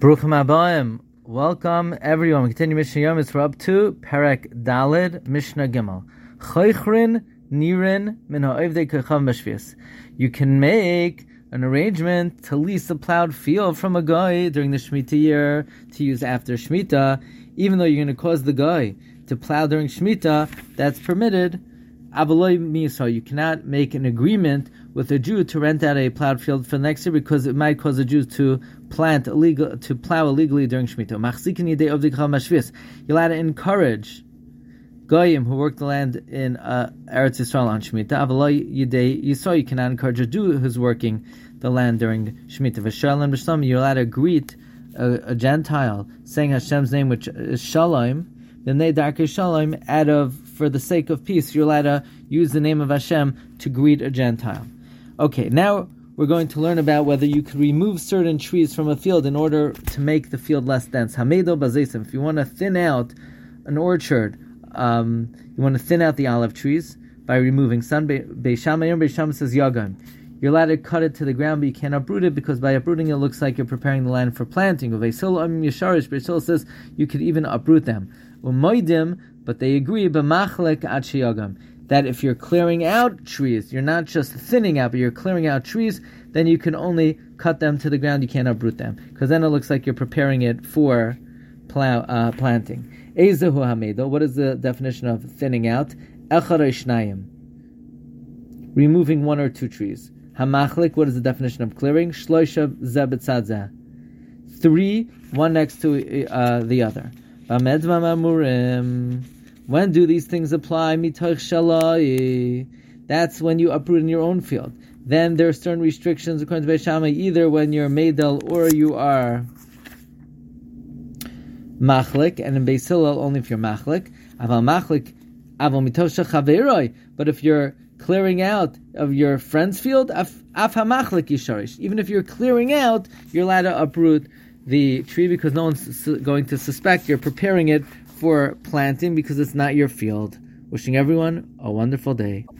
Bruchim Abayim. Welcome everyone. We continue Mishnah Yom. It's up to Perek Dalid Mishnah Gimel. Choichrin Nirin Min Ha'ovdei Kechav Meshvius. You can make an arrangement to lease a plowed field from a guy during the Shemitah year to use after Shemitah, even though you're going to cause the guy to plow during Shemitah, that's permitted. Avaloi Misa, you cannot make an agreement with a Jew to rent out a plowed field for next year because it might cause a Jew to plant illegal to plow illegally during Shemitah. You're allowed to encourage goyim who work the land in uh, Eretz Yisrael on Shemitah. Avaloi Yidei Yisrael, you cannot encourage a Jew who's working the land during Shemitah. V'shalom b'shalom, you're allowed to greet a, a Gentile saying Hashem's name, which is Shalom then they darkei shalom out of for the sake of peace. You're allowed to use the name of Hashem to greet a Gentile. Okay, now we're going to learn about whether you could remove certain trees from a field in order to make the field less dense. Hamedo bazesim. If you want to thin out an orchard, um, you want to thin out the olive trees by removing sun. Beis Shammai Beisham says yagam. You're allowed to cut it to the ground, but you can't uproot it because by uprooting it, looks like you're preparing the land for planting. Yasharish says you could even uproot them. Umoidim, but they agree b'machlek ad that if you're clearing out trees, you're not just thinning out, but you're clearing out trees, then you can only cut them to the ground. You can't uproot them because then it looks like you're preparing it for plow, uh, planting. Ezehu hamedo. What is the definition of thinning out? Echarei Removing one or two trees. Hamachlik. What is the definition of clearing? Shloishav zebetzadza. Three, one next to uh, the other. When do these things apply? That's when you uproot in your own field. Then there are certain restrictions according to Beis Shammai, either when you're Maidel or you are Machlik, and in Beis only if you're Machlik. Aval Machlik, Aval Mitosha Chaveroi. But if you're clearing out of your friend's field, Af HaMachlik Yisharish. Even if you're clearing out, you're allowed to uproot the tree because no one's going to suspect you're preparing it for planting because it's not your field. Wishing everyone a wonderful day.